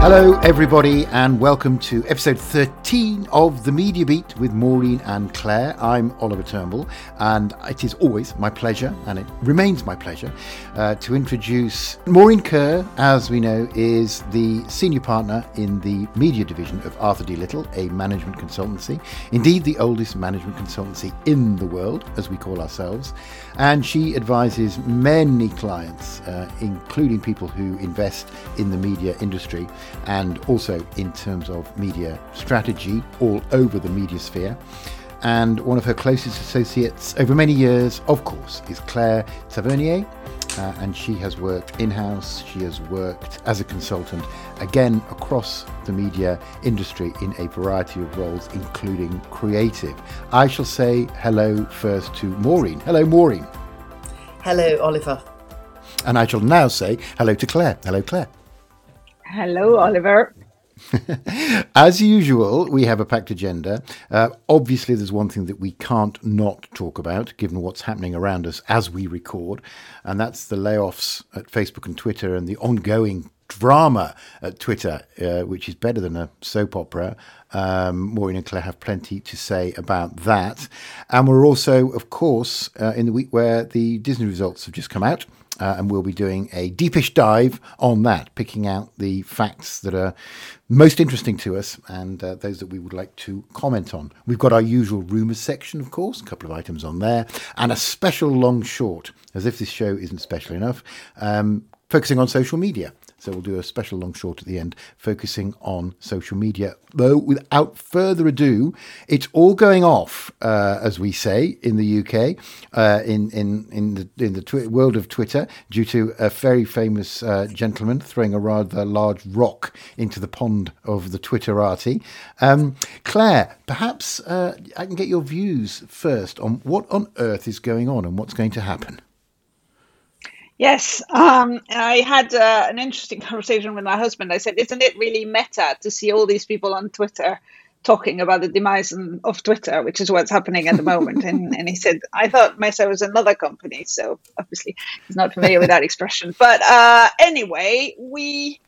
Hello, everybody, and welcome to episode 13 of The Media Beat with Maureen and Claire. I'm Oliver Turnbull, and it is always my pleasure, and it remains my pleasure, uh, to introduce Maureen Kerr. As we know, is the senior partner in the media division of Arthur D. Little, a management consultancy, indeed the oldest management consultancy in the world, as we call ourselves. And she advises many clients, uh, including people who invest in the media industry and also in terms of media strategy all over the media sphere. And one of her closest associates over many years, of course, is Claire Tavernier. Uh, and she has worked in house, she has worked as a consultant, again across the media industry in a variety of roles, including creative. I shall say hello first to Maureen. Hello, Maureen. Hello, Oliver. And I shall now say hello to Claire. Hello, Claire. Hello, Oliver. As usual, we have a packed agenda. Uh, obviously, there's one thing that we can't not talk about, given what's happening around us as we record, and that's the layoffs at Facebook and Twitter and the ongoing drama at Twitter, uh, which is better than a soap opera. Um, Maureen and Claire have plenty to say about that. And we're also, of course, uh, in the week where the Disney results have just come out. Uh, and we'll be doing a deepish dive on that, picking out the facts that are most interesting to us and uh, those that we would like to comment on. We've got our usual rumours section, of course, a couple of items on there, and a special long short, as if this show isn't special enough, um, focusing on social media. So we'll do a special long short at the end, focusing on social media. Though, without further ado, it's all going off, uh, as we say in the UK, uh, in in in the in the twi- world of Twitter, due to a very famous uh, gentleman throwing a rather large rock into the pond of the Twitterati. Um, Claire, perhaps uh, I can get your views first on what on earth is going on and what's going to happen. Yes, um, I had uh, an interesting conversation with my husband. I said, "Isn't it really meta to see all these people on Twitter talking about the demise of Twitter, which is what's happening at the moment?" and, and he said, "I thought Meta was another company, so obviously he's not familiar with that expression." But uh, anyway, we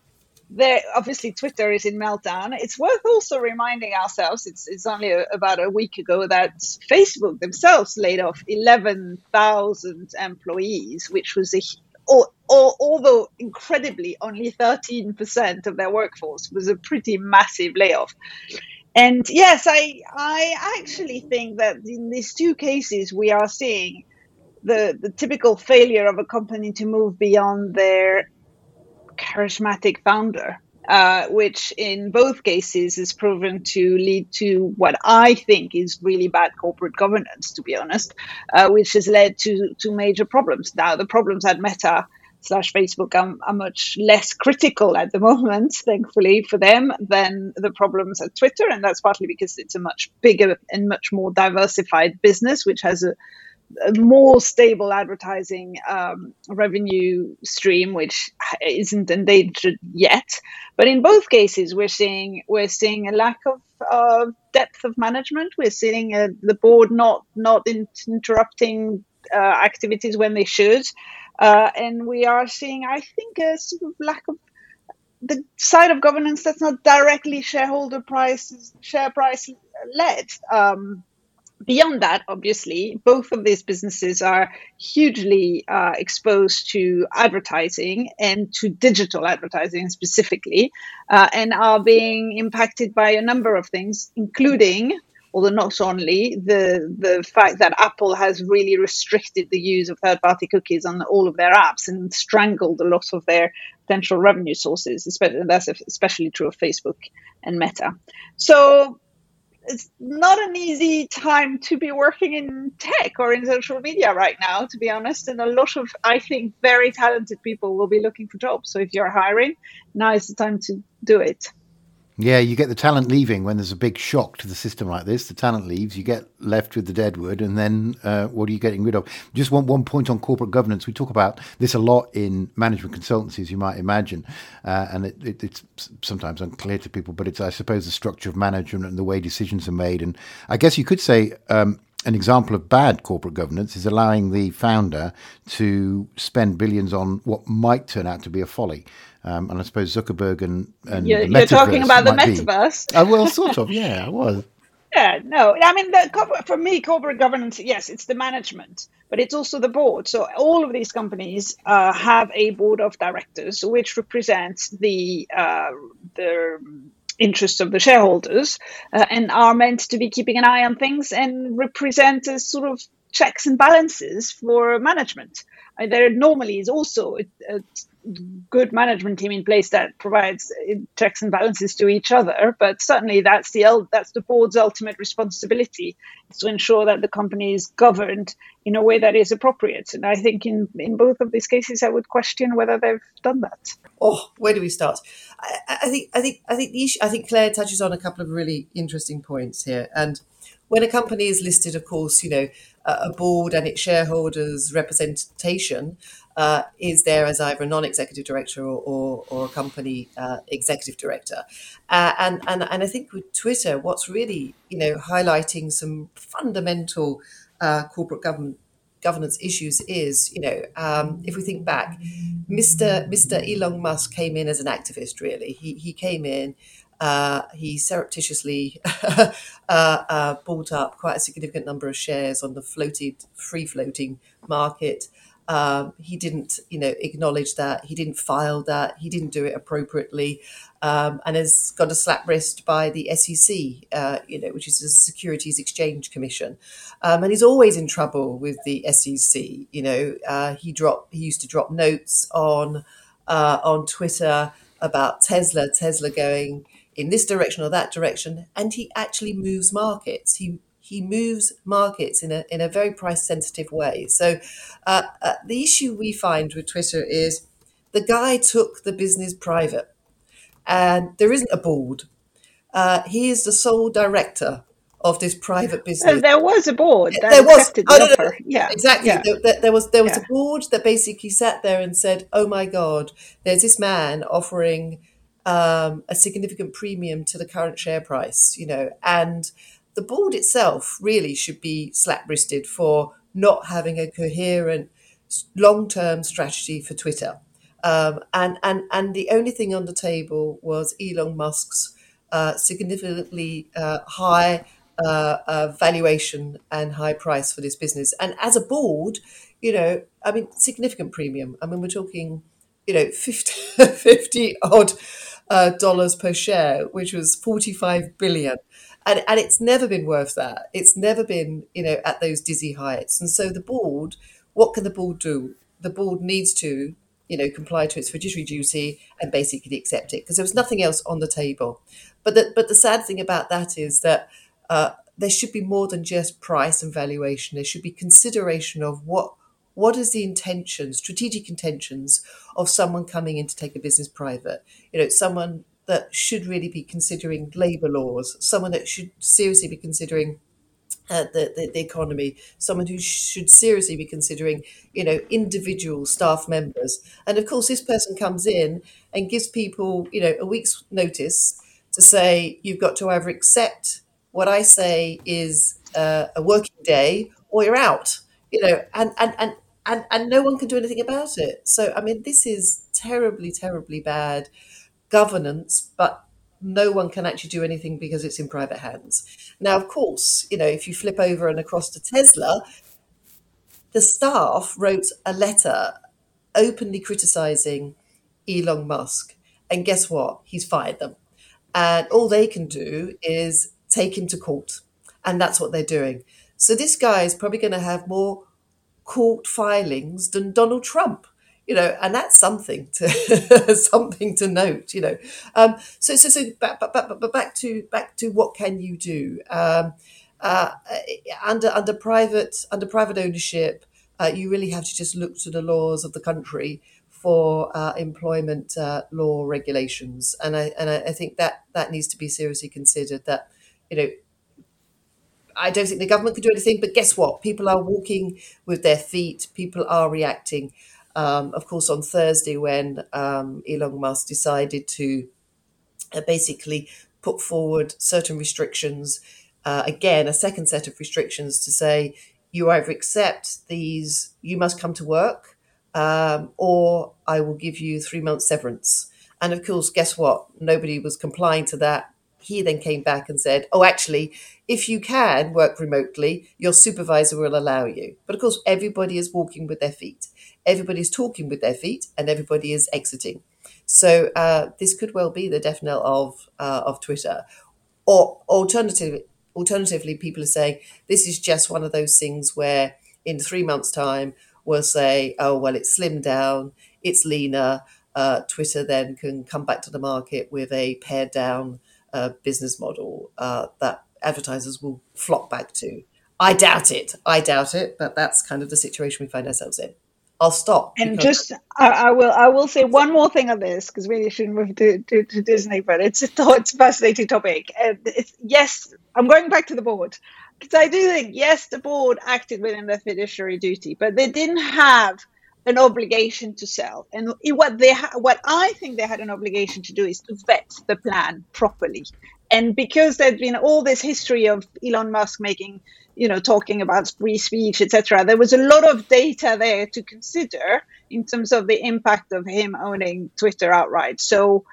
there obviously Twitter is in meltdown. It's worth also reminding ourselves it's it's only a, about a week ago that Facebook themselves laid off eleven thousand employees, which was a or, or, although incredibly only 13% of their workforce was a pretty massive layoff. And yes, I I actually think that in these two cases we are seeing the the typical failure of a company to move beyond their charismatic founder, uh, which in both cases is proven to lead to what I think is really bad corporate governance, to be honest, uh, which has led to, to major problems. Now, the problems at Meta slash Facebook are, are, much less critical at the moment, thankfully for them, than the problems at Twitter. And that's partly because it's a much bigger and much more diversified business, which has a a more stable advertising um, revenue stream, which isn't endangered yet. But in both cases, we're seeing we're seeing a lack of uh, depth of management. We're seeing uh, the board not not in- interrupting uh, activities when they should, uh, and we are seeing, I think, a sort of lack of the side of governance that's not directly shareholder price share price led. Um, beyond that, obviously, both of these businesses are hugely uh, exposed to advertising and to digital advertising specifically, uh, and are being impacted by a number of things, including. Although not only the the fact that Apple has really restricted the use of third party cookies on all of their apps and strangled a lot of their potential revenue sources, especially that's especially true of Facebook and Meta. So it's not an easy time to be working in tech or in social media right now, to be honest. And a lot of, I think, very talented people will be looking for jobs. So if you're hiring, now is the time to do it. Yeah, you get the talent leaving when there's a big shock to the system like this. The talent leaves, you get left with the deadwood, and then uh, what are you getting rid of? Just one, one point on corporate governance. We talk about this a lot in management consultancies, you might imagine, uh, and it, it, it's sometimes unclear to people, but it's, I suppose, the structure of management and the way decisions are made. And I guess you could say, um, an example of bad corporate governance is allowing the founder to spend billions on what might turn out to be a folly. Um, and I suppose Zuckerberg and, and you're, you're talking about the metaverse. Uh, well, sort of, yeah, I was. Yeah, no, I mean, the, for me, corporate governance, yes, it's the management, but it's also the board. So all of these companies uh, have a board of directors, which represents the uh, the interests of the shareholders uh, and are meant to be keeping an eye on things and represent a sort of checks and balances for management. Uh, there normally is also a, a, good management team in place that provides uh, checks and balances to each other, but certainly that's the that's the board's ultimate responsibility to ensure that the company is governed in a way that is appropriate. And I think in in both of these cases, I would question whether they've done that. Oh, where do we start? I, I think I think I think the issue, I think Claire touches on a couple of really interesting points here, and when a company is listed, of course, you know, a board and its shareholders' representation uh, is there as either a non-executive director or, or, or a company uh, executive director. Uh, and, and, and I think with Twitter, what's really, you know, highlighting some fundamental uh, corporate government governance issues is, you know, um, if we think back, Mr. Mr. Elon Musk came in as an activist. Really, he he came in, uh, he surreptitiously uh, uh, bought up quite a significant number of shares on the floated, free floating market. Um, he didn't, you know, acknowledge that. He didn't file that. He didn't do it appropriately, um, and has got a slap wrist by the SEC, uh, you know, which is the Securities Exchange Commission, um, and he's always in trouble with the SEC. You know, uh, he dropped. He used to drop notes on uh, on Twitter about Tesla. Tesla going in this direction or that direction, and he actually moves markets. He he moves markets in a in a very price sensitive way. So uh, uh, the issue we find with Twitter is the guy took the business private, and there isn't a board. Uh, he is the sole director of this private business. there was a board. there was. The oh, no, no, yeah, exactly. Yeah. There, there, was there was yeah. a board that basically sat there and said, "Oh my God, there's this man offering." Um, a significant premium to the current share price, you know, and the board itself really should be slap-wristed for not having a coherent long-term strategy for Twitter. Um, and, and, and the only thing on the table was Elon Musk's uh, significantly uh, high uh, uh valuation and high price for this business. And as a board, you know, I mean, significant premium. I mean, we're talking, you know, 50, 50 odd uh, dollars per share, which was 45 billion. And, and it's never been worth that. It's never been, you know, at those dizzy heights. And so the board, what can the board do? The board needs to, you know, comply to its fiduciary duty and basically accept it because there was nothing else on the table. But the, but the sad thing about that is that uh, there should be more than just price and valuation. There should be consideration of what what is the intention, strategic intentions of someone coming in to take a business private? You know, someone that should really be considering labour laws, someone that should seriously be considering uh, the, the, the, economy, someone who should seriously be considering, you know, individual staff members. And of course, this person comes in and gives people, you know, a week's notice to say you've got to either accept what I say is uh, a working day or you're out you know, and, and, and, and, and no one can do anything about it. So, I mean, this is terribly, terribly bad governance, but no one can actually do anything because it's in private hands. Now, of course, you know, if you flip over and across to Tesla, the staff wrote a letter openly criticizing Elon Musk. And guess what? He's fired them. And all they can do is take him to court. And that's what they're doing. So this guy is probably going to have more court filings than Donald Trump, you know, and that's something to something to note, you know. Um, so so so but, but, but, but back to back to what can you do um, uh, under under private under private ownership? Uh, you really have to just look to the laws of the country for uh, employment uh, law regulations, and I and I, I think that that needs to be seriously considered. That you know I don't think the government could do anything. But guess what? People are walking with their feet. People are reacting. Um, of course, on Thursday, when um, Elon Musk decided to uh, basically put forward certain restrictions uh, again a second set of restrictions to say you either accept these, you must come to work, um, or I will give you three months severance. And of course, guess what? Nobody was complying to that. He then came back and said, Oh, actually, if you can work remotely, your supervisor will allow you. But of course, everybody is walking with their feet, everybody is talking with their feet, and everybody is exiting. So uh, this could well be the death knell of uh, of Twitter. Or alternatively, alternatively, people are saying this is just one of those things where in three months' time we'll say, oh well, it's slimmed down, it's leaner. Uh, Twitter then can come back to the market with a pared down uh, business model uh, that advertisers will flock back to. I doubt it. I doubt it, but that's kind of the situation we find ourselves in. I'll stop. And just, I, I, will, I will say one more thing on this because really shouldn't move to, to, to, Disney, but it's a, it's a fascinating topic. And yes, I'm going back to the board because I do think yes, the board acted within their fiduciary duty, but they didn't have an obligation to sell. And what they ha- what I think they had an obligation to do is to vet the plan properly. And because there'd been all this history of Elon Musk making you know, talking about free speech, etc. There was a lot of data there to consider in terms of the impact of him owning Twitter outright. So,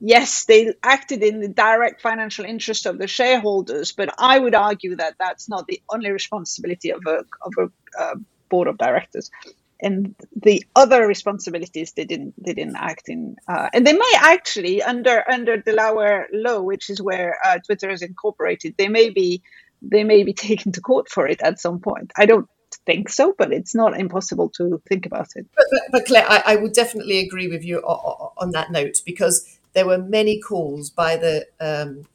yes, they acted in the direct financial interest of the shareholders, but I would argue that that's not the only responsibility of a of a uh, board of directors. And the other responsibilities they didn't they didn't act in, uh, and they may actually under under Delaware law, which is where uh, Twitter is incorporated, they may be they may be taken to court for it at some point. I don't think so, but it's not impossible to think about it. But, but, but Claire, I, I, would definitely agree with you on, on, that note because there were many calls by the um,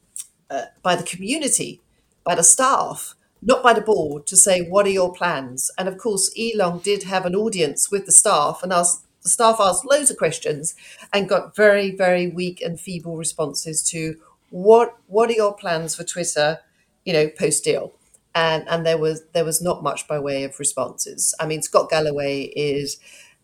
uh, by the community, by the staff, not by the board, to say what are your plans. And of course, Elon did have an audience with the staff and asked. The staff asked loads of questions and got very, very weak and feeble responses to what what are your plans for Twitter? you know, post deal. And and there was there was not much by way of responses. I mean, Scott Galloway is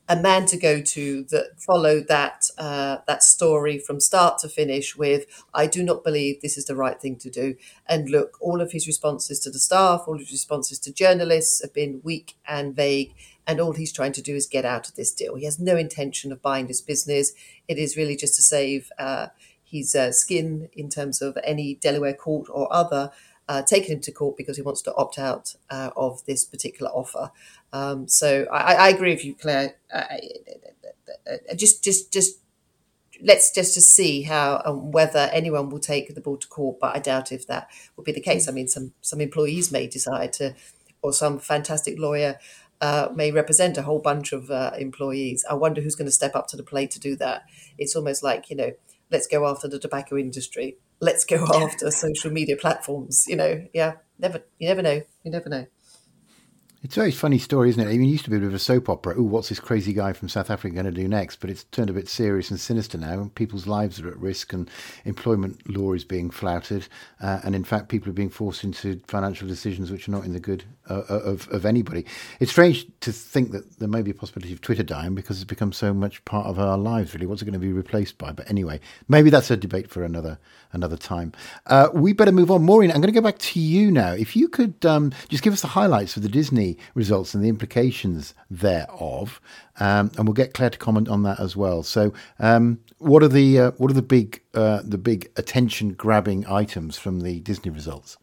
a man to go to that followed that uh, that story from start to finish with I do not believe this is the right thing to do. And look, all of his responses to the staff, all of his responses to journalists have been weak and vague. And all he's trying to do is get out of this deal. He has no intention of buying this business. It is really just to save uh, his uh, skin in terms of any Delaware court or other uh, taken him to court because he wants to opt out uh, of this particular offer. Um, so I, I, agree with you, Claire. just, just, just let's just to see how and whether anyone will take the ball to court. But I doubt if that would be the case. I mean, some some employees may decide to, or some fantastic lawyer. Uh, may represent a whole bunch of uh, employees. I wonder who's going to step up to the plate to do that. It's almost like you know, let's go after the tobacco industry let's go after social media platforms. You know, yeah, never, you never know, you never know. It's a very funny story, isn't it? I mean, it used to be a bit of a soap opera. Oh, what's this crazy guy from South Africa going to do next? But it's turned a bit serious and sinister now. People's lives are at risk, and employment law is being flouted. Uh, and in fact, people are being forced into financial decisions which are not in the good uh, uh of, of anybody. It's strange to think that there may be a possibility of Twitter dying because it's become so much part of our lives. Really, what's it going to be replaced by? But anyway, maybe that's a debate for another another time. Uh, we better move on. Maureen, I'm going to go back to you now. If you could um, just give us the highlights of the Disney results and the implications thereof, um, and we'll get Claire to comment on that as well. So, um, what are the uh, what are the big uh, the big attention grabbing items from the Disney results?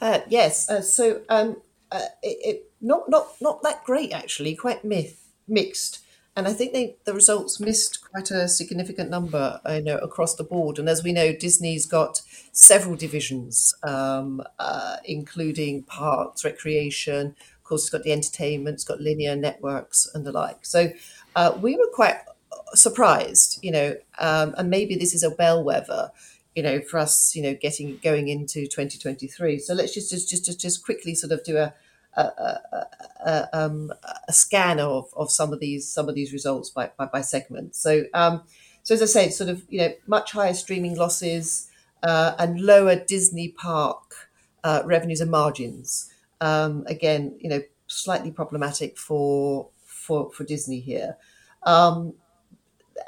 Uh, yes, uh, so um, uh, it, it, not not not that great actually, quite myth, mixed and I think they, the results missed quite a significant number, you know, across the board. And as we know, Disney's got several divisions, um, uh, including parks, recreation. Of course, it's got the entertainment, it's got linear networks and the like. So uh, we were quite surprised, you know, um, and maybe this is a bellwether, you know, for us, you know, getting going into 2023. So let's just just just just quickly sort of do a a, a, um, a, scan of, of some of these some of these results by, by, by segment. So um, so as I said, sort of you know much higher streaming losses uh, and lower Disney park uh, revenues and margins. Um, again, you know slightly problematic for for for Disney here. Um,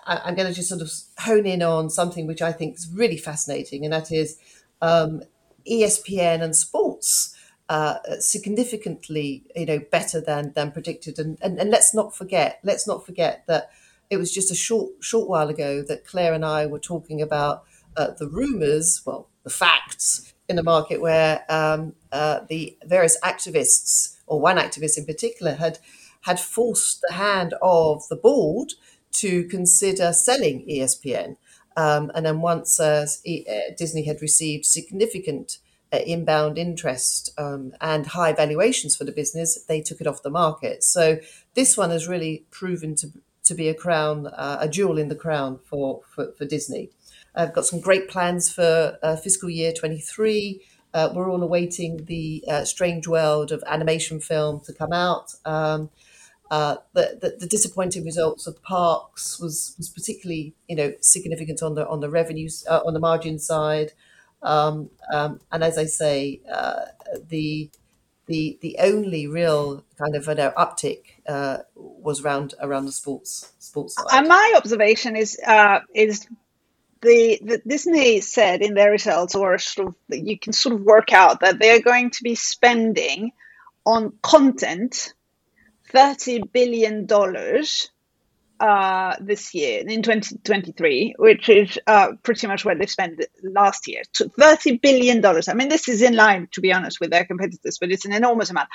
I, am going to just sort of hone in on something which I think is really fascinating, and that is um, ESPN and sports uh, significantly, you know, better than than predicted. And, and and let's not forget, let's not forget that it was just a short short while ago that Claire and I were talking about uh, the rumours, well, the facts in the market where um, uh, the various activists, or one activist in particular, had had forced the hand of the board to consider selling ESPN. Um, and then once uh, uh, Disney had received significant inbound interest um, and high valuations for the business, they took it off the market. So this one has really proven to to be a crown, uh, a jewel in the crown for for, for Disney. I've got some great plans for uh, fiscal year 23. Uh, we're all awaiting the uh, Strange World of animation film to come out. Um, uh, the, the, the, disappointing results of parks was, was particularly you know significant on the on the revenues uh, on the margin side, um, um, and as I say, uh, the the the only real kind of you know, uptick uh, was around around the sports sports side. And my observation is uh, is the, the, Disney said in their results, or sort of you can sort of work out that they're going to be spending on content thirty billion dollars uh, this year in 2023, which is uh, pretty much what they spent last year. $30 billion. I mean, this is in line, to be honest, with their competitors, but it's an enormous amount.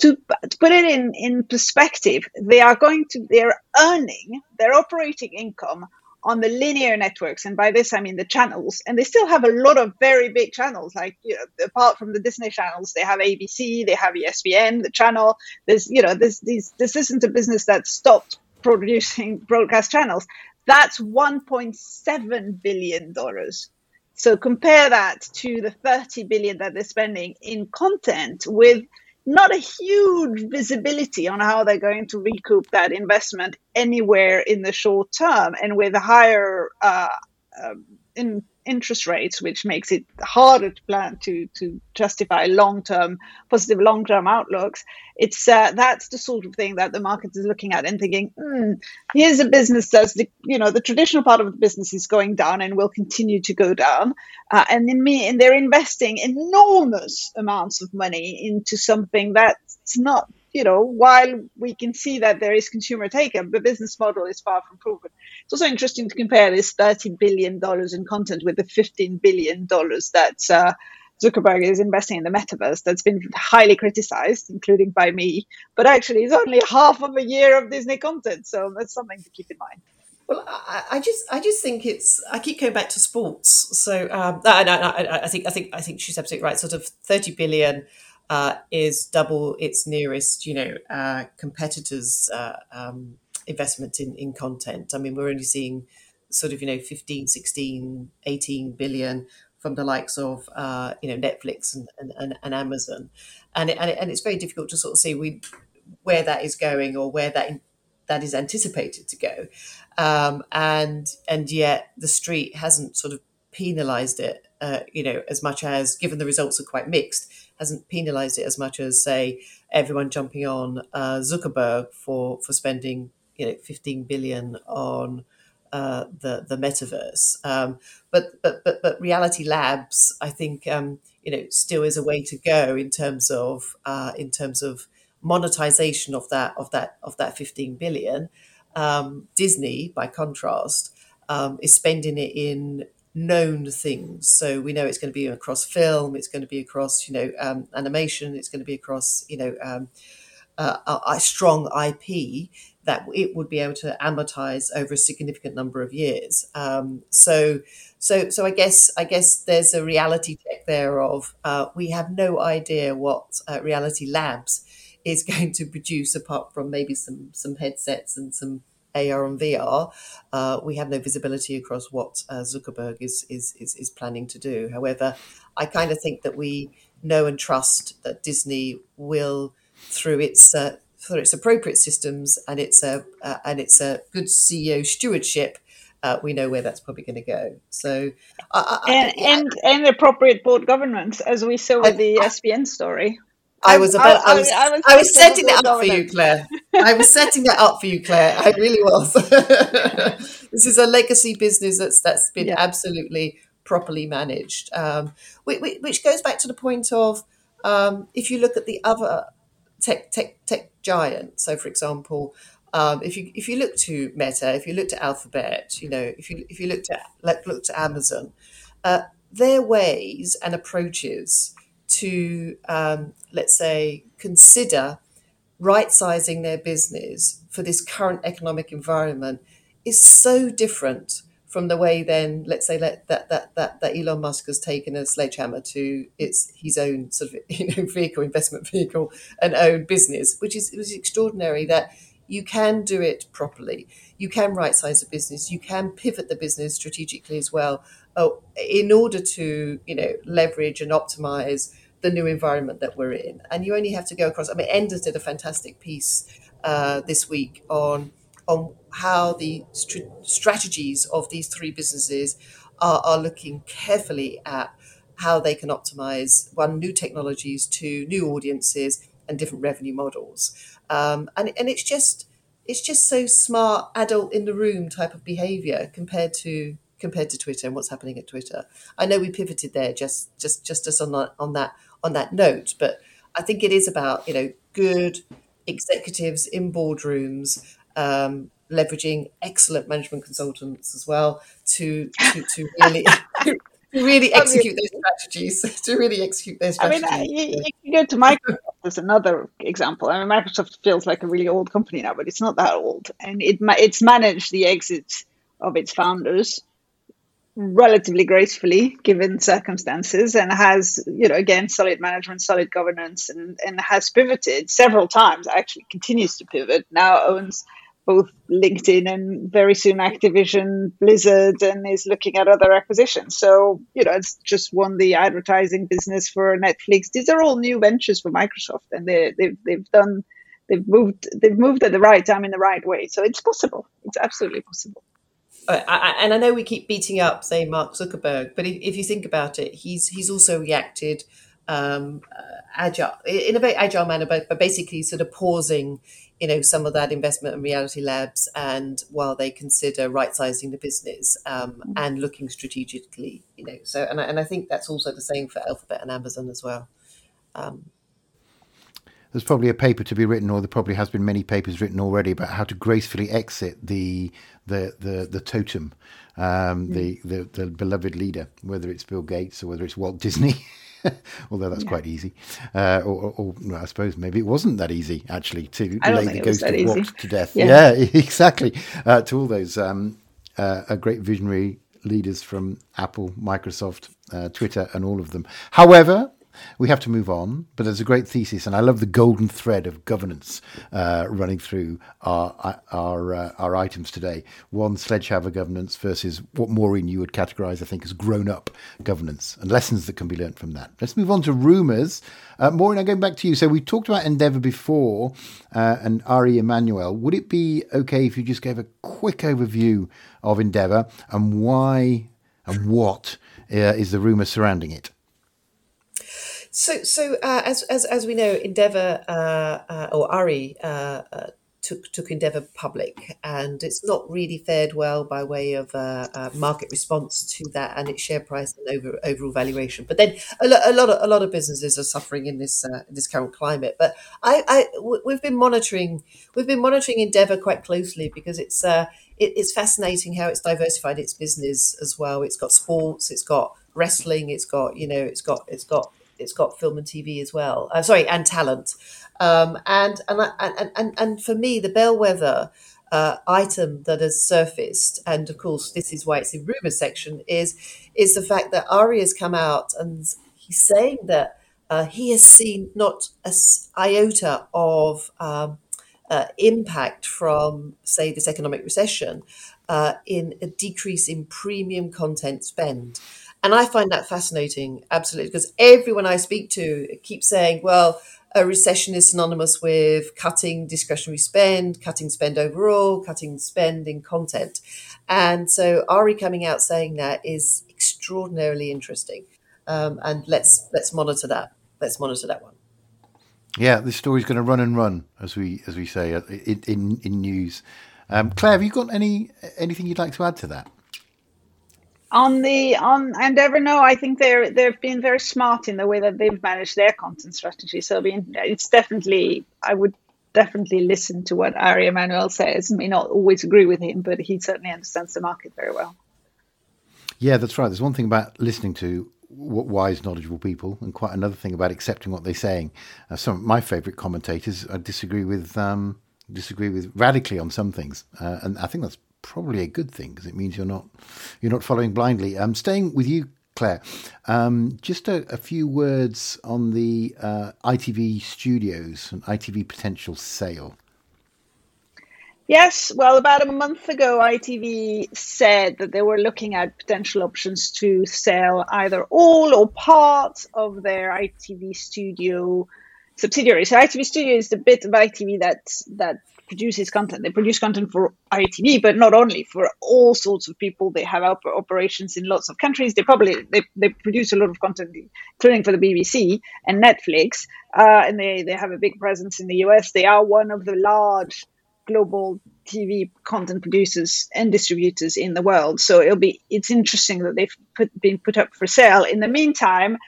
To, to put it in, in perspective, they are going to, they're earning their operating income on the linear networks, and by this I mean the channels, and they still have a lot of very big channels. Like you know, apart from the Disney channels, they have ABC, they have ESPN, the channel. There's you know, this these this isn't a business that stopped producing broadcast channels. That's 1.7 billion dollars. So compare that to the 30 billion that they're spending in content with not a huge visibility on how they're going to recoup that investment anywhere in the short term and with higher uh, um, in interest rates, which makes it harder to plan to to justify long term positive long term outlooks. It's uh, that's the sort of thing that the market is looking at and thinking, hmm, here's a business that's the you know the traditional part of the business is going down and will continue to go down, uh, and in me and they're investing enormous amounts of money into something that's not you know, while we can see that there is consumer take-up, the business model is far from proven. It's also interesting to compare this $30 billion in content with the $15 billion that uh, Zuckerberg is investing in the metaverse that's been highly criticized, including by me, but actually it's only half of a year of Disney content. So that's something to keep in mind. Well, I, I, just, I just think it's. I keep going back to sports. So, um, I, I, I, think, I think, I think she's absolutely right. Sort of thirty billion uh, is double its nearest, you know, uh, competitors' uh, um, investment in, in content. I mean, we're only seeing sort of, you know, 15, 16, 18 billion from the likes of, uh, you know, Netflix and, and, and Amazon. And, it, and, it, and it's very difficult to sort of see we, where that is going or where that in, that is anticipated to go. Um, and and yet the street hasn't sort of penalized it, uh, you know, as much as given the results are quite mixed hasn't penalised it as much as say everyone jumping on uh, Zuckerberg for for spending you know 15 billion on uh, the the metaverse. Um, but but but but Reality Labs, I think um, you know still is a way to go in terms of uh, in terms of monetization of that of that of that 15 billion. Um, Disney, by contrast, um, is spending it in known things. So we know it's going to be across film, it's going to be across you know um, animation, it's going to be across you know um, uh, a, a, strong IP that it would be able to amortize over a significant number of years. Um, so so so I guess I guess there's a reality check there of uh, we have no idea what uh, Reality Labs is going to produce apart from maybe some some headsets and some AR and VR, uh, we have no visibility across what uh, Zuckerberg is, is, is is planning to do. However, I kind of think that we know and trust that Disney will, through its uh, through its appropriate systems and its a uh, and its a good CEO stewardship, uh, we know where that's probably going to go. So, I, I, and, yeah. and and appropriate board governance, as we saw with the ESPN story. I was about. I, I, was. I was, I was setting it up for you, Claire. I was setting that up for you, Claire. I really was. this is a legacy business that's that's been yeah. absolutely properly managed, um, which, which, goes back to the point of um, if you look at the other tech tech tech giants. So, for example, um, if you if you look to Meta, if you look to Alphabet, you know, if you if you looked at like look to Amazon, uh, their ways and approaches to um, let's say consider right sizing their business for this current economic environment is so different from the way then let's say that that that that, that Elon Musk has taken a sledgehammer to its his own sort of you know vehicle investment vehicle and own business which is it was extraordinary that you can do it properly. You can right size a business. You can pivot the business strategically as well in order to you know leverage and optimize the new environment that we're in. And you only have to go across i mean Enders did a fantastic piece uh, this week on on how the st- strategies of these three businesses are, are looking carefully at how they can optimize one new technologies to new audiences and different revenue models. Um, and, and it's just it's just so smart adult in the room type of behavior compared to compared to twitter and what's happening at twitter i know we pivoted there just just just as on that on that on that note but i think it is about you know good executives in boardrooms um, leveraging excellent management consultants as well to to, to really to really execute those strategies to really execute those strategies. I mean, you, you go to Microsoft as another example. I mean, Microsoft feels like a really old company now, but it's not that old, and it it's managed the exit of its founders relatively gracefully given circumstances and has you know again solid management solid governance and, and has pivoted several times actually continues to pivot now owns both LinkedIn and very soon Activision, Blizzard, and is looking at other acquisitions. So, you know, it's just won the advertising business for Netflix. These are all new ventures for Microsoft, and they, they've they've done they've moved they've moved at the right time in the right way. So it's possible. It's absolutely possible. I, and I know we keep beating up, say, Mark Zuckerberg, but if, if you think about it, he's he's also reacted um, uh, agile in a very agile manner, but, but basically sort of pausing you know some of that investment in reality labs and while they consider right sizing the business um, mm. and looking strategically you know so and I, and I think that's also the same for alphabet and amazon as well um, there's probably a paper to be written, or there probably has been many papers written already about how to gracefully exit the the the, the totem, um, mm. the, the the beloved leader, whether it's Bill Gates or whether it's Walt Disney. although that's yeah. quite easy. Uh, or, or, or I suppose maybe it wasn't that easy actually to lay the ghost of Walt to death. Yeah, yeah exactly. Uh, to all those um, uh, great visionary leaders from Apple, Microsoft, uh, Twitter, and all of them. However, we have to move on, but there's a great thesis, and I love the golden thread of governance uh, running through our our uh, our items today. One sledgehammer governance versus what Maureen you would categorise, I think, as grown up governance, and lessons that can be learnt from that. Let's move on to rumours. Uh, Maureen, I'm going back to you. So we talked about Endeavour before, uh, and Ari Emanuel. Would it be okay if you just gave a quick overview of Endeavour and why and what uh, is the rumour surrounding it? So, so uh, as, as as we know, Endeavour uh, uh, or Ari uh, uh, took took Endeavour public, and it's not really fared well by way of market response to that and its share price and over, overall valuation. But then a, lo- a lot of a lot of businesses are suffering in this in this current climate. But I, we've been monitoring we've been monitoring Endeavour quite closely because it's it, it's fascinating how it's diversified its business as well. It's got sports, it's got wrestling, it's got you know it's got it's got it's got film and TV as well. Uh, sorry, and talent. Um, and, and, and and and for me, the bellwether uh, item that has surfaced, and of course, this is why it's in rumor section, is is the fact that Ari has come out and he's saying that uh, he has seen not a iota of um, uh, impact from, say, this economic recession uh, in a decrease in premium content spend. And I find that fascinating, absolutely, because everyone I speak to keeps saying, well, a recession is synonymous with cutting discretionary spend, cutting spend overall, cutting spend in content. And so Ari coming out saying that is extraordinarily interesting. Um, and let's let's monitor that. Let's monitor that one. Yeah, this story's going to run and run, as we as we say uh, in in, in news. Um, Claire, have you got any anything you'd like to add to that? On the on Endeavour, no, I think they're they've been very smart in the way that they've managed their content strategy. So, I mean, it's definitely I would definitely listen to what Ari Emanuel says. May not always agree with him, but he certainly understands the market very well. Yeah, that's right. There's one thing about listening to wise, knowledgeable people, and quite another thing about accepting what they're saying. Uh, some of my favourite commentators I disagree with um, disagree with radically on some things, uh, and I think that's probably a good thing because it means you're not you're not following blindly. I'm um, staying with you, Claire. Um, just a, a, few words on the uh, ITV Studios and ITV potential sale. Yes, well, about a month ago, ITV said that they were looking at potential options to sell either all or part of their ITV Studio subsidiary. So ITV Studio is the bit of ITV that that produces content. They produce content for ITV, but not only for all sorts of people. They have op- operations in lots of countries. They probably they, they produce a lot of content, including for the BBC and Netflix. Uh, and they they have a big presence in the US. They are one of the large global TV content producers and distributors in the world. So it'll be it's interesting that they've put, been put up for sale. In the meantime,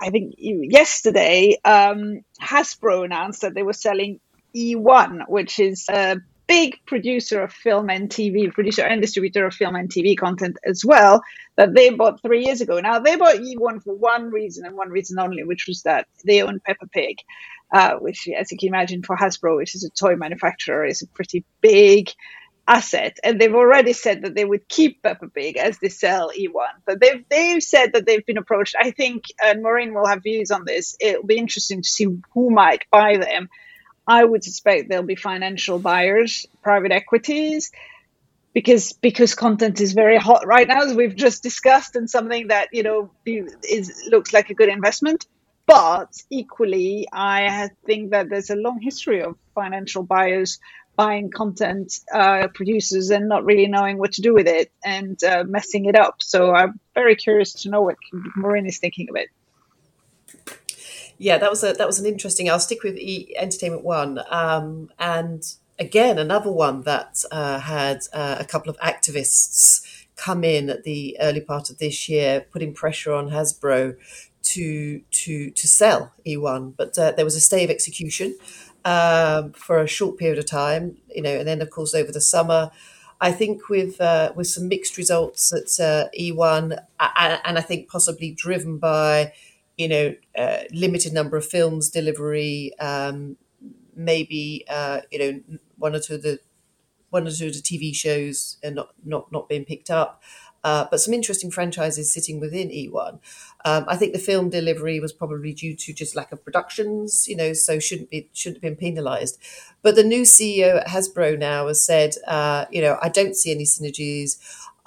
I think yesterday um, Hasbro announced that they were selling E1, which is a big producer of film and TV, producer and distributor of film and TV content as well, that they bought three years ago. Now, they bought E1 for one reason and one reason only, which was that they own Peppa Pig, uh, which, as you can imagine, for Hasbro, which is a toy manufacturer, is a pretty big asset. And they've already said that they would keep Peppa Pig as they sell E1. But they've, they've said that they've been approached. I think, and Maureen will have views on this, it'll be interesting to see who might buy them I would suspect there'll be financial buyers, private equities, because because content is very hot right now, as we've just discussed, and something that you know is looks like a good investment. But equally, I think that there's a long history of financial buyers buying content uh, producers and not really knowing what to do with it and uh, messing it up. So I'm very curious to know what Maureen is thinking of it yeah, that was a that was an interesting. I'll stick with e- Entertainment One, um, and again another one that uh, had uh, a couple of activists come in at the early part of this year, putting pressure on Hasbro to to to sell E1, but uh, there was a stay of execution um, for a short period of time, you know, and then of course over the summer. I think with uh, with some mixed results at uh, E1, and, and I think possibly driven by you know, uh, limited number of films delivery, um, maybe uh, you know one or two of the one or two of the TV shows are not not not being picked up. Uh, but some interesting franchises sitting within E1. Um, I think the film delivery was probably due to just lack of productions, you know, so shouldn't be shouldn't have been penalised. But the new CEO at Hasbro now has said, uh, you know, I don't see any synergies.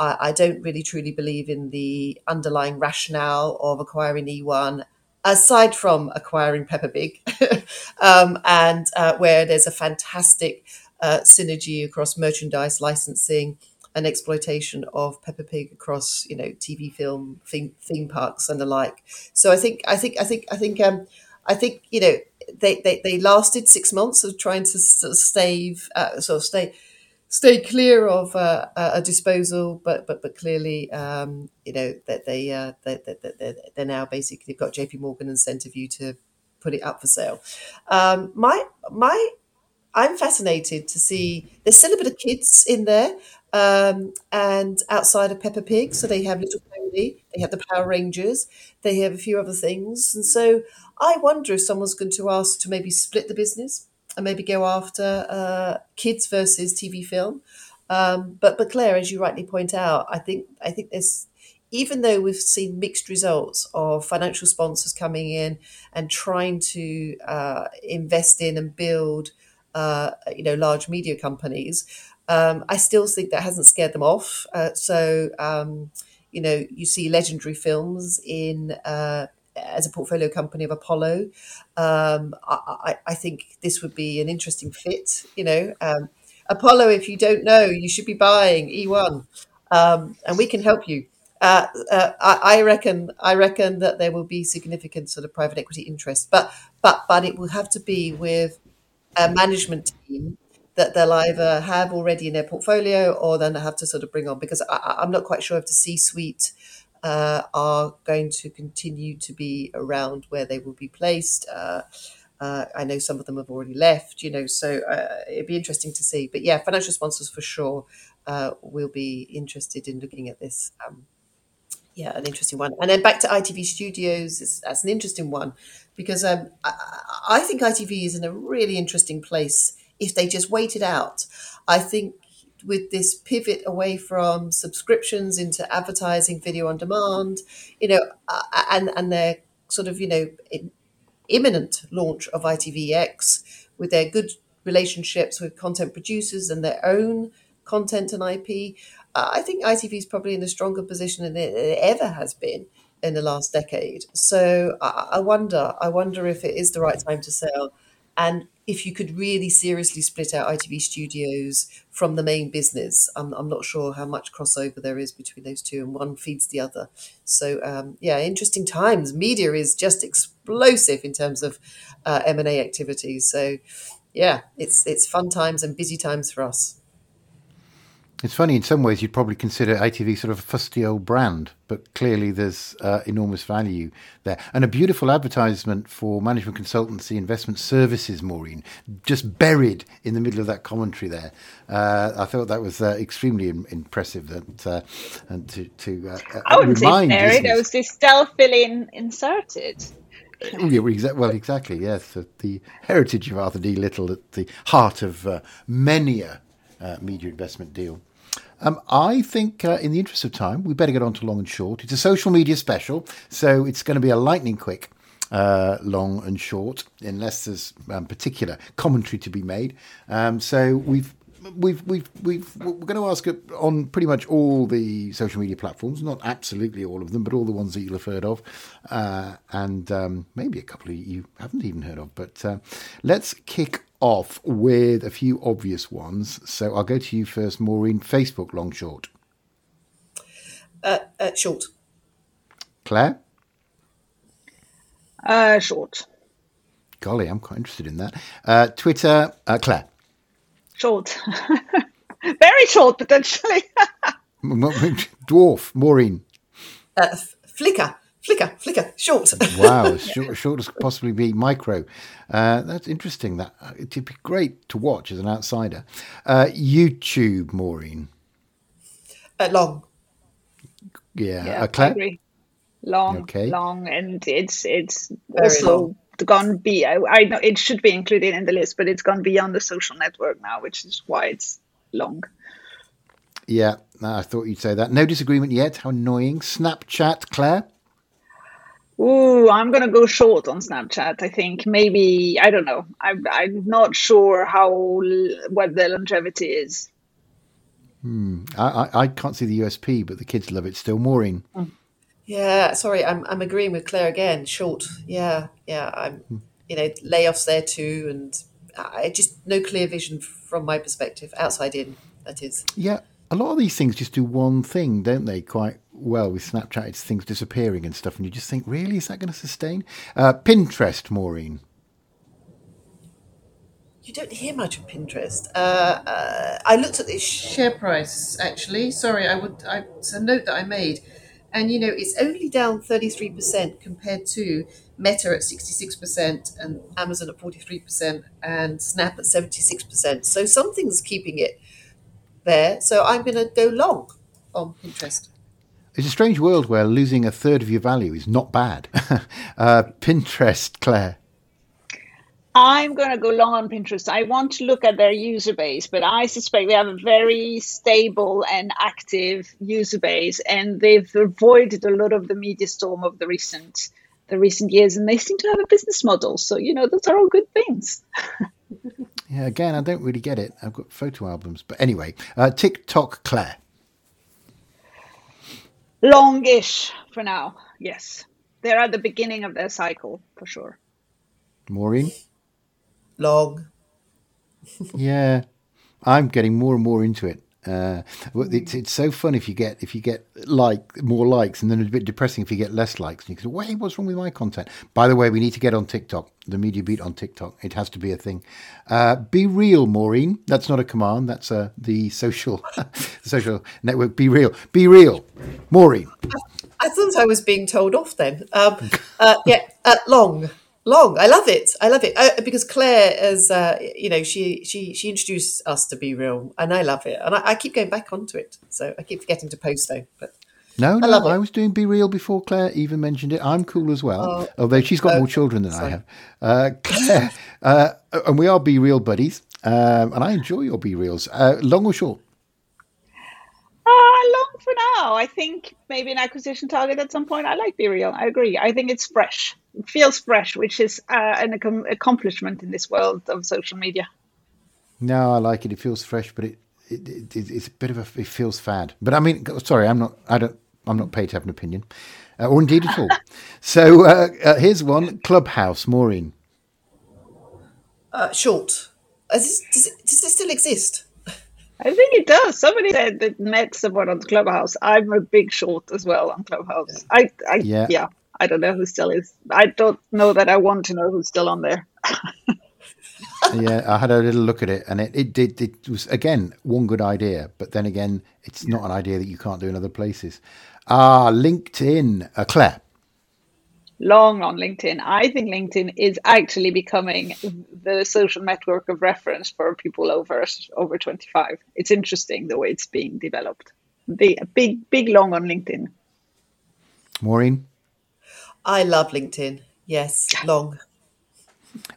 I, I don't really truly believe in the underlying rationale of acquiring E1 aside from acquiring Peppa Pig, um, and uh, where there's a fantastic uh, synergy across merchandise licensing and exploitation of Peppa Pig across you know TV, film, theme, theme parks, and the like. So I think I think I think I think um, I think you know they, they, they lasted six months of trying to sort of stave uh, sort of stay stay clear of uh, a disposal, but but but clearly, um, you know that they uh, they they they're now basically got J.P. Morgan and Centerview to put it up for sale. Um, my my I'm fascinated to see there's still a bit of kids in there, um, and outside of Peppa Pig, so they have Little Pony, they have the Power Rangers, they have a few other things, and so I wonder if someone's going to ask to maybe split the business and maybe go after uh, kids versus TV film. Um, but but Claire, as you rightly point out, I think I think there's even though we've seen mixed results of financial sponsors coming in and trying to uh, invest in and build, uh, you know, large media companies, um, I still think that hasn't scared them off. Uh, so, um, you know, you see legendary films in uh, as a portfolio company of Apollo. Um, I, I, think this would be an interesting fit. You know, um, Apollo, if you don't know, you should be buying E1, um, and we can help you. Uh, uh, I, I, reckon. I reckon that there will be significant sort of private equity interest, but but but it will have to be with a management team that they'll either have already in their portfolio or then have to sort of bring on because I, I'm not quite sure if the C suite uh, are going to continue to be around where they will be placed. Uh, uh, I know some of them have already left, you know, so uh, it'd be interesting to see. But yeah, financial sponsors for sure uh, will be interested in looking at this. Um, yeah, an interesting one. And then back to ITV Studios, that's an interesting one because um, I, I think ITV is in a really interesting place if they just wait it out. I think with this pivot away from subscriptions into advertising, video on demand, you know, uh, and and their sort of you know imminent launch of ITVX with their good relationships with content producers and their own content and IP. Uh, I think ITV is probably in a stronger position than it ever has been in the last decade. So I, I wonder, I wonder if it is the right time to sell, and if you could really seriously split out ITV Studios from the main business. I'm, I'm not sure how much crossover there is between those two, and one feeds the other. So um, yeah, interesting times. Media is just explosive in terms of uh, M and A activities. So yeah, it's it's fun times and busy times for us. It's funny, in some ways, you'd probably consider ITV sort of a fusty old brand, but clearly there's uh, enormous value there. And a beautiful advertisement for management consultancy investment services, Maureen, just buried in the middle of that commentary there. Uh, I thought that was uh, extremely in- impressive that, uh, and to, to uh, I wouldn't say buried, it was just stealthily in- inserted. Oh, yeah, well, exactly, yes. The heritage of Arthur D. Little at the heart of uh, many a media investment deal. Um, I think, uh, in the interest of time, we better get on to long and short. It's a social media special, so it's going to be a lightning quick. Uh, long and short, unless there's um, particular commentary to be made. Um, so we've we've we've we've we're going to ask on pretty much all the social media platforms, not absolutely all of them, but all the ones that you'll have heard of, uh, and um, maybe a couple you haven't even heard of. But uh, let's kick off with a few obvious ones. So I'll go to you first, Maureen. Facebook, long, short. Uh, uh, short. Claire. Uh, short. Golly, I'm quite interested in that. Uh, Twitter, uh, Claire. Short. Very short, potentially. Dwarf, Maureen. Uh, Flickr. Flickr, flicker, short. wow, short, short as possibly be micro. Uh, that's interesting. That uh, it'd be great to watch as an outsider. Uh, YouTube, Maureen. Uh, long. Yeah, yeah uh, Claire? agree. Long, okay. long, and it's it's Very also long. gone be. I, I know it should be included in the list, but it's gone beyond the social network now, which is why it's long. Yeah, I thought you'd say that. No disagreement yet. How annoying. Snapchat, Claire. Ooh, I'm gonna go short on Snapchat. I think maybe I don't know. I'm I'm not sure how what the longevity is. Hmm. I, I can't see the USP, but the kids love it still. Maureen. Yeah, sorry, I'm I'm agreeing with Claire again. Short. Yeah, yeah. I'm hmm. you know layoffs there too, and I just no clear vision from my perspective, outside in. That is. Yeah, a lot of these things just do one thing, don't they? Quite well with Snapchat, it's things disappearing and stuff, and you just think, really, is that going to sustain? Uh, Pinterest, Maureen. You don't hear much of Pinterest. Uh, uh, I looked at the share price actually. Sorry, I would. I, it's a note that I made, and you know it's only down thirty three percent compared to Meta at sixty six percent and Amazon at forty three percent and Snap at seventy six percent. So something's keeping it there. So I'm going to go long on Pinterest. It's a strange world where losing a third of your value is not bad. uh, Pinterest, Claire. I'm going to go long on Pinterest. I want to look at their user base, but I suspect they have a very stable and active user base, and they've avoided a lot of the media storm of the recent the recent years, and they seem to have a business model. So you know, those are all good things. Yeah, again, I don't really get it. I've got photo albums. But anyway, uh, TikTok Claire. Longish for now, yes. They're at the beginning of their cycle, for sure. Maureen? Long. yeah, I'm getting more and more into it. Uh, it's it's so fun if you get if you get like more likes, and then a bit depressing if you get less likes. And you can say, "Wait, what's wrong with my content?" By the way, we need to get on TikTok. The Media Beat on TikTok. It has to be a thing. Uh, be real, Maureen. That's not a command. That's uh, the social social network. Be real. Be real, Maureen. I, I thought I was being told off then. Um, uh, yeah, uh, long long. I love it. I love it uh, because Claire, as uh, you know, she she she introduced us to Be Real, and I love it. And I, I, keep going back onto it, so I keep forgetting to post though. But no, no, I, I was doing Be Real before Claire even mentioned it. I'm cool as well, oh, although she's got oh, more children than sorry. I have. Uh, Claire, uh, and we are Be Real buddies, um, and I enjoy your Be Reals. Uh, long or short? Uh, long for now. I think maybe an acquisition target at some point. I like Be Real. I agree. I think it's fresh feels fresh, which is uh, an accomplishment in this world of social media. No, I like it. It feels fresh, but it, it, it it's a bit of a it feels fad. But I mean, sorry, I'm not. I don't. I'm not paid to have an opinion, uh, or indeed at all. so uh, uh, here's one: Clubhouse, Maureen. Uh, short. Does, does, it, does it still exist? I think it does. Somebody said that met someone on Clubhouse. I'm a big short as well on Clubhouse. I, I yeah. yeah. I don't know who still is. I don't know that I want to know who's still on there. yeah, I had a little look at it, and it, it did. It, it, was again one good idea, but then again, it's not an idea that you can't do in other places. Ah, LinkedIn, uh, Claire. Long on LinkedIn. I think LinkedIn is actually becoming the social network of reference for people over over twenty five. It's interesting the way it's being developed. The big big long on LinkedIn. Maureen. I love LinkedIn. Yes, long.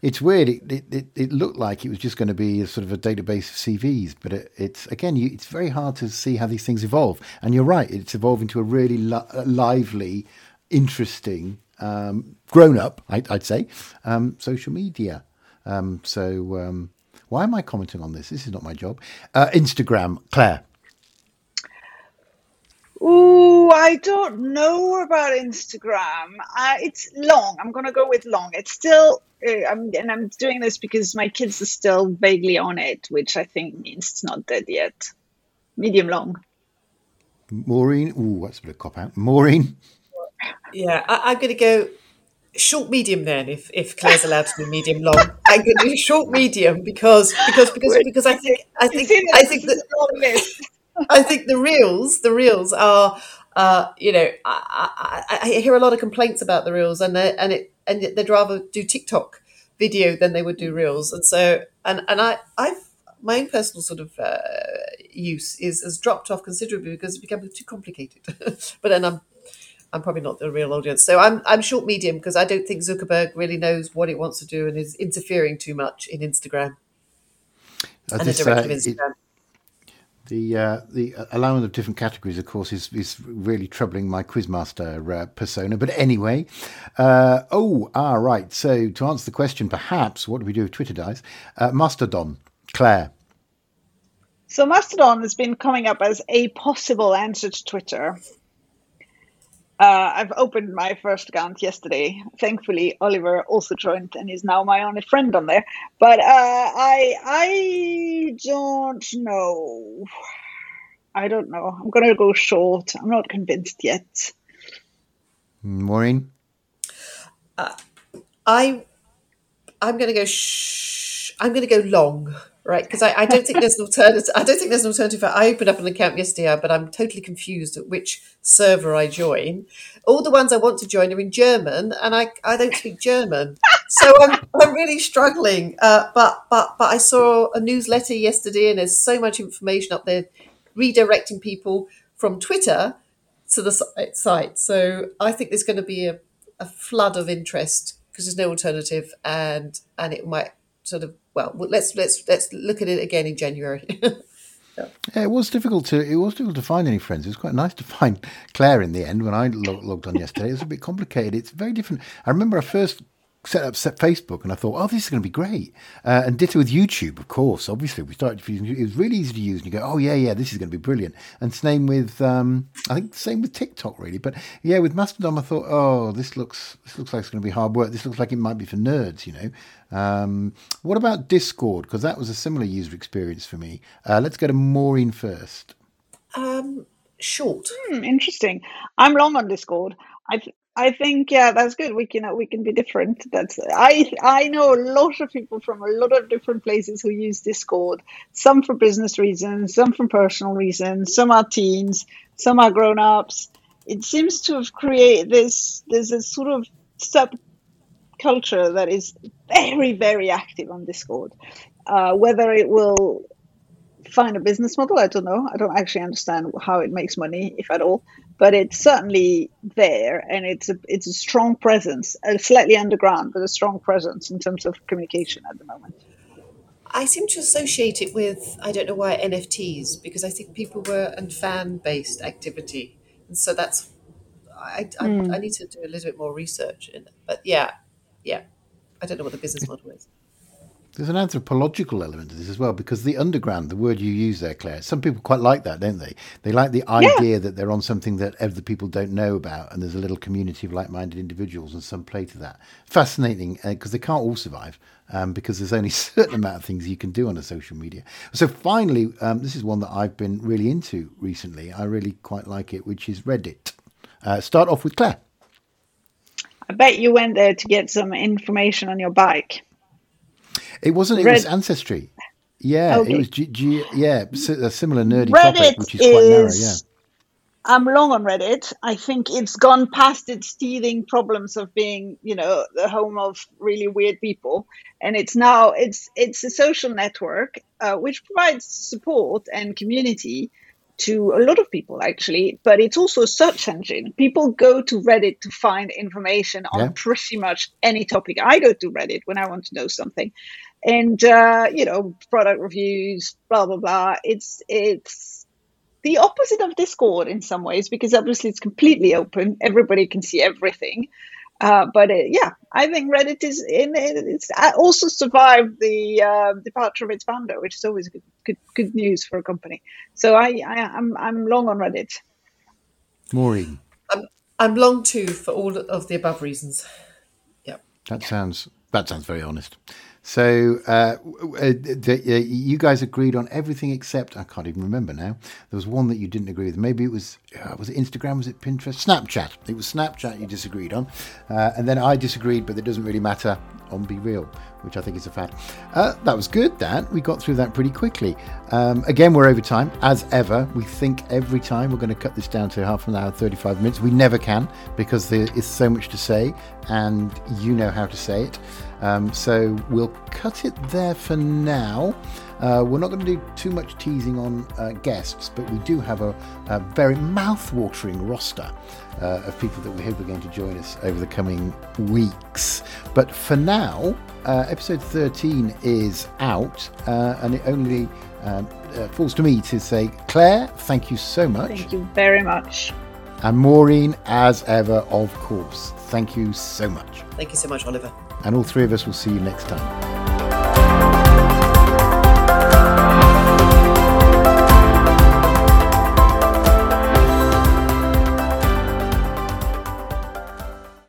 It's weird. It, it, it, looked like it was just going to be a sort of a database of CVs, but it, it's again, you, it's very hard to see how these things evolve. And you're right; it's evolving to a really li- lively, interesting, um, grown-up, I, would say, um, social media. Um, so, um, why am I commenting on this? This is not my job. Uh, Instagram, Claire. Oh, I don't know about Instagram. Uh, it's long. I'm gonna go with long. It's still, uh, I'm, and I'm doing this because my kids are still vaguely on it, which I think means it's not dead yet. Medium long. Maureen, ooh, that's a bit of cop out. Maureen. Yeah, I, am gonna go short medium then. If if Claire's allowed to do medium long, I'm gonna do short medium because because because because I think I think I think that. I think the reels, the reels are, uh, you know, I, I, I, hear a lot of complaints about the reels, and and it and they'd rather do TikTok video than they would do reels, and so and and I I've my own personal sort of uh, use is has dropped off considerably because it's become too complicated. but then I'm I'm probably not the real audience, so I'm I'm short medium because I don't think Zuckerberg really knows what it wants to do and is interfering too much in Instagram. Uh, and this, the direction uh, of Instagram. It, the uh, the allowing of different categories, of course, is is really troubling my quizmaster uh, persona. But anyway, uh, oh, ah, right. So to answer the question, perhaps what do we do if Twitter dies? Uh, Mastodon, Claire. So Mastodon has been coming up as a possible answer to Twitter. Uh, I've opened my first account yesterday. Thankfully, Oliver also joined and is now my only friend on there. But uh, I I don't know. I don't know. I'm gonna go short. I'm not convinced yet. Maureen, uh, I I'm gonna go. Sh- I'm gonna go long right? Because I, I, don't think there's an alternative. I don't think there's an alternative. I opened up an account yesterday, but I'm totally confused at which server I join. All the ones I want to join are in German, and I, I don't speak German, so I'm, I'm really struggling. Uh, but but but I saw a newsletter yesterday, and there's so much information up there, redirecting people from Twitter to the site. So I think there's going to be a, a flood of interest because there's no alternative, and and it might sort of well, let's let's let's look at it again in January. yeah. yeah. it was difficult to it was difficult to find any friends. It was quite nice to find Claire in the end when I lo- logged on yesterday. It was a bit complicated. It's very different. I remember I first set up set Facebook, and I thought, oh, this is going to be great. Uh, and ditto with YouTube, of course. Obviously, we started. Using it was really easy to use, and you go, oh yeah, yeah, this is going to be brilliant. And same with, um, I think, same with TikTok, really. But yeah, with Mastodon, I thought, oh, this looks this looks like it's going to be hard work. This looks like it might be for nerds, you know. Um, what about Discord? Because that was a similar user experience for me. Uh, let's go to Maureen first. Um, short. Hmm, interesting. I'm long on Discord. I I think yeah, that's good. We can we can be different. That's I I know a lot of people from a lot of different places who use Discord. Some for business reasons, some for personal reasons. Some are teens, some are grown ups. It seems to have created this. There's a sort of sub culture that is very very active on Discord. Uh, whether it will find a business model, I don't know. I don't actually understand how it makes money, if at all but it's certainly there, and it's a it's a strong presence, a slightly underground, but a strong presence in terms of communication at the moment. I seem to associate it with I don't know why NFTs because I think people were and fan based activity, and so that's I, I, mm. I need to do a little bit more research in it. But yeah, yeah, I don't know what the business model is. There's an anthropological element to this as well, because the underground, the word you use there, Claire, some people quite like that, don't they? They like the idea yeah. that they're on something that other people don't know about, and there's a little community of like minded individuals, and some play to that. Fascinating, because uh, they can't all survive, um, because there's only a certain amount of things you can do on a social media. So, finally, um, this is one that I've been really into recently. I really quite like it, which is Reddit. Uh, start off with Claire. I bet you went there to get some information on your bike. It wasn't. It Red- was ancestry. Yeah, okay. it was. G- G- yeah, a similar nerdy Reddit topic, which is quite narrow. Yeah. I'm long on Reddit. I think it's gone past its teething problems of being, you know, the home of really weird people, and it's now it's it's a social network uh, which provides support and community to a lot of people actually, but it's also a search engine. People go to Reddit to find information on yeah. pretty much any topic. I go to Reddit when I want to know something and uh, you know product reviews blah blah blah. It's it's the opposite of discord in some ways because obviously it's completely open. Everybody can see everything. Uh, but it, uh, yeah i think reddit is in it's also survived the uh, departure of its founder which is always good, good, good news for a company. So i, I am I'm, I'm long on reddit. Maureen. I'm, I'm long too for all of the above reasons. Yeah. That sounds that sounds very honest so uh, uh, uh, you guys agreed on everything except I can't even remember now. There was one that you didn't agree with. Maybe it was uh, was it Instagram? Was it Pinterest? Snapchat. It was Snapchat you disagreed on, uh, and then I disagreed, but it doesn't really matter on Be Real, which I think is a fact. Uh, that was good. That we got through that pretty quickly. Um, again, we're over time as ever. We think every time we're going to cut this down to half an hour, thirty-five minutes. We never can because there is so much to say, and you know how to say it. Um, so we'll cut it there for now. Uh, we're not going to do too much teasing on uh, guests, but we do have a, a very mouth-watering roster uh, of people that we hope are going to join us over the coming weeks. But for now, uh, episode 13 is out, uh, and it only um, uh, falls to me to say, Claire, thank you so much. Thank you very much. And Maureen, as ever, of course. Thank you so much. Thank you so much, Oliver. And all three of us will see you next time.